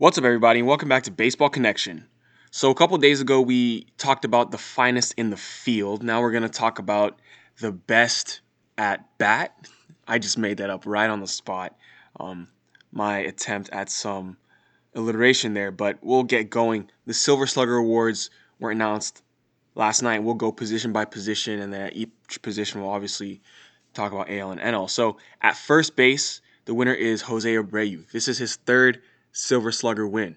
What's up, everybody, and welcome back to Baseball Connection. So, a couple days ago, we talked about the finest in the field. Now, we're going to talk about the best at bat. I just made that up right on the spot. Um, my attempt at some alliteration there, but we'll get going. The Silver Slugger Awards were announced last night. We'll go position by position, and then at each position, we'll obviously talk about AL and NL. So, at first base, the winner is Jose Abreu. This is his third Silver Slugger win.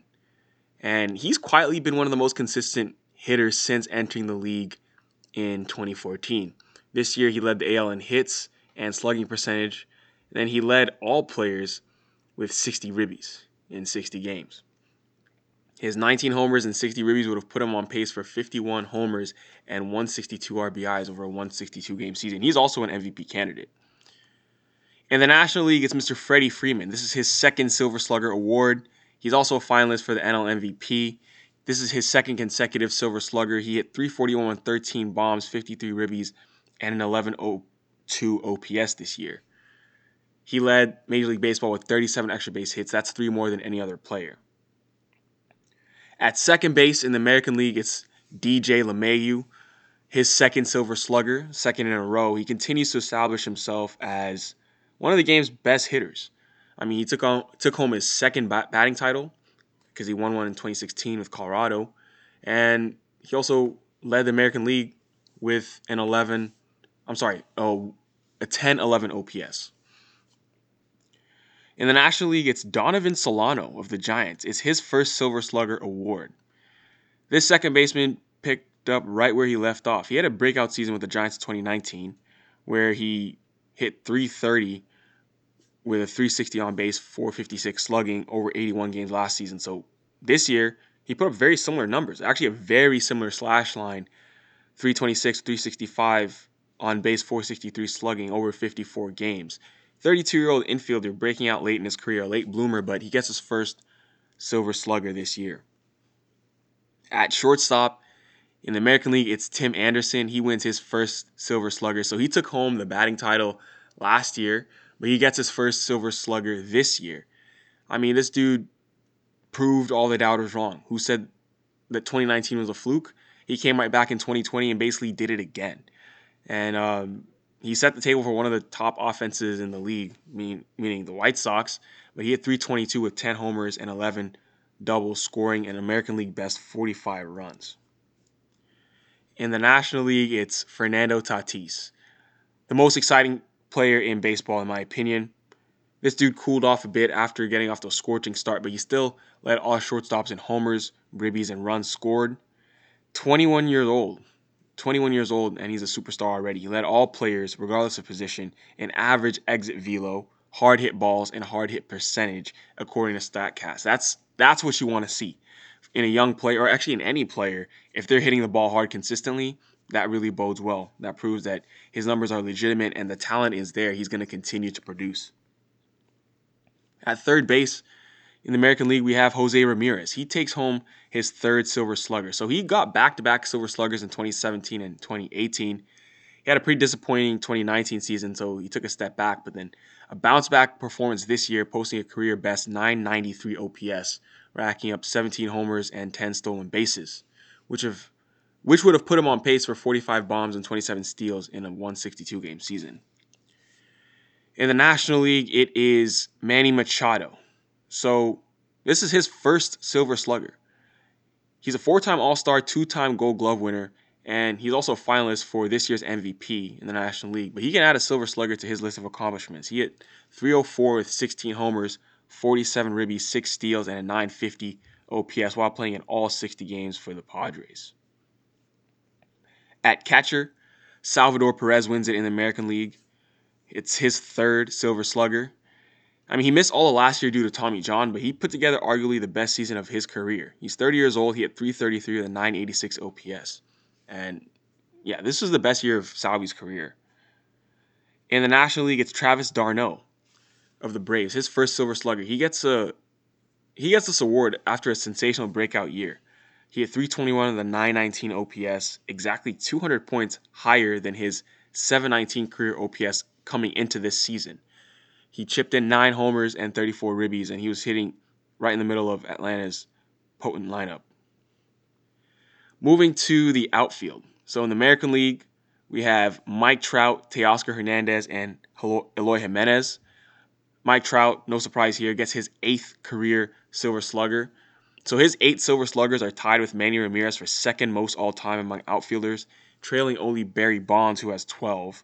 And he's quietly been one of the most consistent hitters since entering the league in 2014. This year, he led the AL in hits and slugging percentage. And then he led all players with 60 ribbies in 60 games. His 19 homers and 60 ribbies would have put him on pace for 51 homers and 162 RBIs over a 162 game season. He's also an MVP candidate. In the National League, it's Mr. Freddie Freeman. This is his second Silver Slugger award. He's also a finalist for the NL MVP. This is his second consecutive Silver Slugger. He hit 341 with 13 bombs, 53 ribbies, and an 1102 OPS this year. He led Major League Baseball with 37 extra base hits. That's three more than any other player. At second base in the American League, it's DJ LeMahieu, his second Silver Slugger, second in a row. He continues to establish himself as one of the game's best hitters. I mean, he took on took home his second bat- batting title because he won one in 2016 with Colorado, and he also led the American League with an 11. I'm sorry, oh, a 10-11 OPS. In the National League, it's Donovan Solano of the Giants. It's his first Silver Slugger award. This second baseman picked up right where he left off. He had a breakout season with the Giants in 2019, where he hit 330 with a 360 on base, 456 slugging over 81 games last season. So this year, he put up very similar numbers. Actually, a very similar slash line 326, 365 on base, 463 slugging over 54 games. 32 year old infielder breaking out late in his career, a late bloomer, but he gets his first silver slugger this year. At shortstop, in the American League, it's Tim Anderson. He wins his first silver slugger. So he took home the batting title last year but he gets his first Silver Slugger this year. I mean, this dude proved all the doubters wrong. Who said that 2019 was a fluke? He came right back in 2020 and basically did it again. And um, he set the table for one of the top offenses in the league, mean, meaning the White Sox. But he hit 322 with 10 homers and 11 doubles, scoring an American League best 45 runs. In the National League, it's Fernando Tatis. The most exciting player in baseball, in my opinion. This dude cooled off a bit after getting off to a scorching start, but he still led all shortstops in homers, ribbies, and runs scored. 21 years old. 21 years old, and he's a superstar already. He led all players, regardless of position, in average exit velo, hard hit balls, and hard hit percentage, according to StatCast. That's that's what you want to see in a young player, or actually in any player. If they're hitting the ball hard consistently, that really bodes well. That proves that his numbers are legitimate and the talent is there. He's going to continue to produce. At third base in the American League, we have Jose Ramirez. He takes home his third Silver Slugger. So he got back to back Silver Sluggers in 2017 and 2018. He had a pretty disappointing 2019 season, so he took a step back, but then a bounce back performance this year, posting a career best 993 OPS, racking up 17 homers and 10 stolen bases, which have which would have put him on pace for 45 bombs and 27 steals in a 162 game season. In the National League, it is Manny Machado. So, this is his first Silver Slugger. He's a four time All Star, two time Gold Glove winner, and he's also a finalist for this year's MVP in the National League. But he can add a Silver Slugger to his list of accomplishments. He hit 304 with 16 homers, 47 ribbies, 6 steals, and a 950 OPS while playing in all 60 games for the Padres. At catcher, Salvador Perez wins it in the American League. It's his third Silver Slugger. I mean, he missed all of last year due to Tommy John, but he put together arguably the best season of his career. He's 30 years old. He had 333 with a 986 OPS. And yeah, this was the best year of Salvy's career. In the National League, it's Travis d'Arnaud of the Braves, his first Silver Slugger. He gets a he gets this award after a sensational breakout year. He had 321 of the 919 OPS, exactly 200 points higher than his 719 career OPS coming into this season. He chipped in nine homers and 34 ribbies, and he was hitting right in the middle of Atlanta's potent lineup. Moving to the outfield. So in the American League, we have Mike Trout, Teoscar Hernandez, and Eloy Jimenez. Mike Trout, no surprise here, gets his eighth career Silver Slugger. So his eight Silver Sluggers are tied with Manny Ramirez for second most all time among outfielders, trailing only Barry Bonds, who has 12.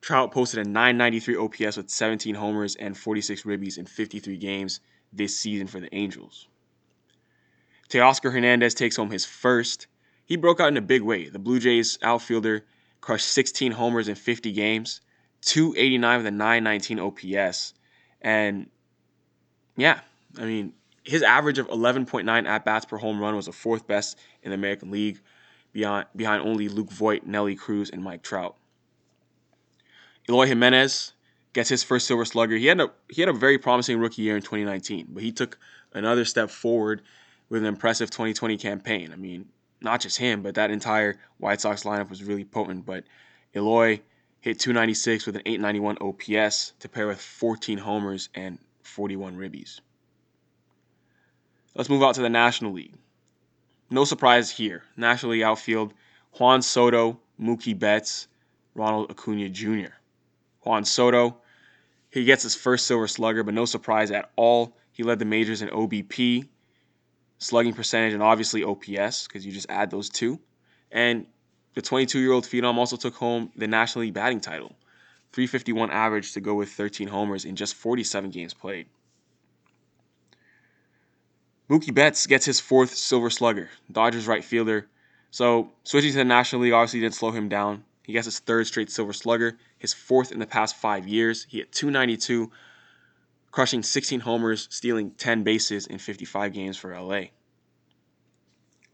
Trout posted a 993 OPS with 17 homers and 46 ribbies in 53 games this season for the Angels. Teoscar Hernandez takes home his first. He broke out in a big way. The Blue Jays outfielder crushed 16 homers in 50 games, 289 with a 919 OPS. And yeah, I mean, his average of 11.9 at bats per home run was the fourth best in the American League, beyond, behind only Luke Voit, Nelly Cruz, and Mike Trout. Eloy Jimenez gets his first Silver Slugger. He had a he had a very promising rookie year in 2019, but he took another step forward with an impressive 2020 campaign. I mean, not just him, but that entire White Sox lineup was really potent. But Eloy hit 296 with an 891 OPS to pair with 14 homers and 41 ribbies. Let's move out to the National League. No surprise here. National League outfield Juan Soto, Mookie Betts, Ronald Acuna Jr. Juan Soto, he gets his first Silver Slugger, but no surprise at all. He led the majors in OBP, slugging percentage, and obviously OPS, because you just add those two. And the 22 year old Phenom also took home the National League batting title 351 average to go with 13 homers in just 47 games played. Mookie Betts gets his fourth Silver Slugger, Dodgers right fielder. So switching to the National League obviously didn't slow him down. He gets his third straight Silver Slugger, his fourth in the past five years. He hit 292, crushing 16 homers, stealing 10 bases in 55 games for LA.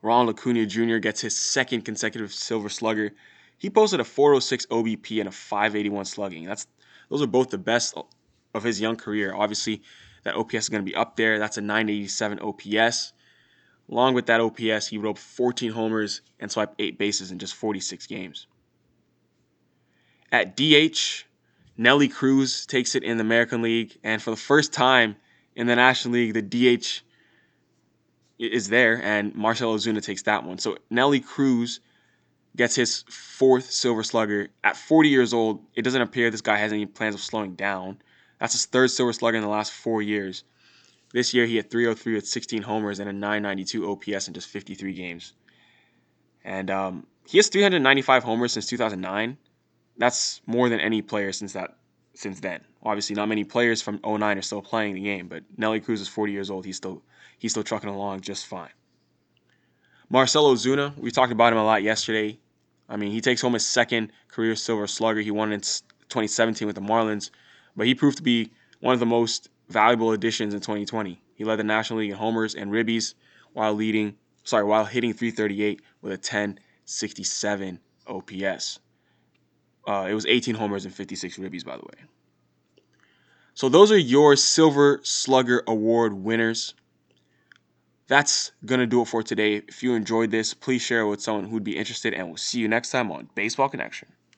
Ronald Acuna Jr. gets his second consecutive Silver Slugger. He posted a 406 OBP and a 581 slugging. That's those are both the best of his young career. Obviously, that OPS is going to be up there. That's a 987 OPS. Along with that OPS, he roped 14 homers and swiped eight bases in just 46 games. At DH, Nelly Cruz takes it in the American League, and for the first time in the National League, the DH is there, and Marcell Ozuna takes that one. So Nelly Cruz gets his fourth Silver Slugger at 40 years old. It doesn't appear this guy has any plans of slowing down. That's his third Silver Slugger in the last four years. This year, he had 303 with 16 homers and a 992 OPS in just 53 games. And um, he has 395 homers since 2009 that's more than any player since that since then. Obviously, not many players from 09 are still playing the game, but Nelly Cruz is 40 years old. He's still he's still trucking along just fine. Marcell Ozuna, we talked about him a lot yesterday. I mean, he takes home his second career Silver Slugger. He won in 2017 with the Marlins, but he proved to be one of the most valuable additions in 2020. He led the National League in homers and ribbies while leading, sorry, while hitting 338 with a 1067 OPS. Uh, it was 18 homers and 56 ribbies, by the way. So those are your Silver Slugger Award winners. That's going to do it for today. If you enjoyed this, please share it with someone who'd be interested, and we'll see you next time on Baseball Connection.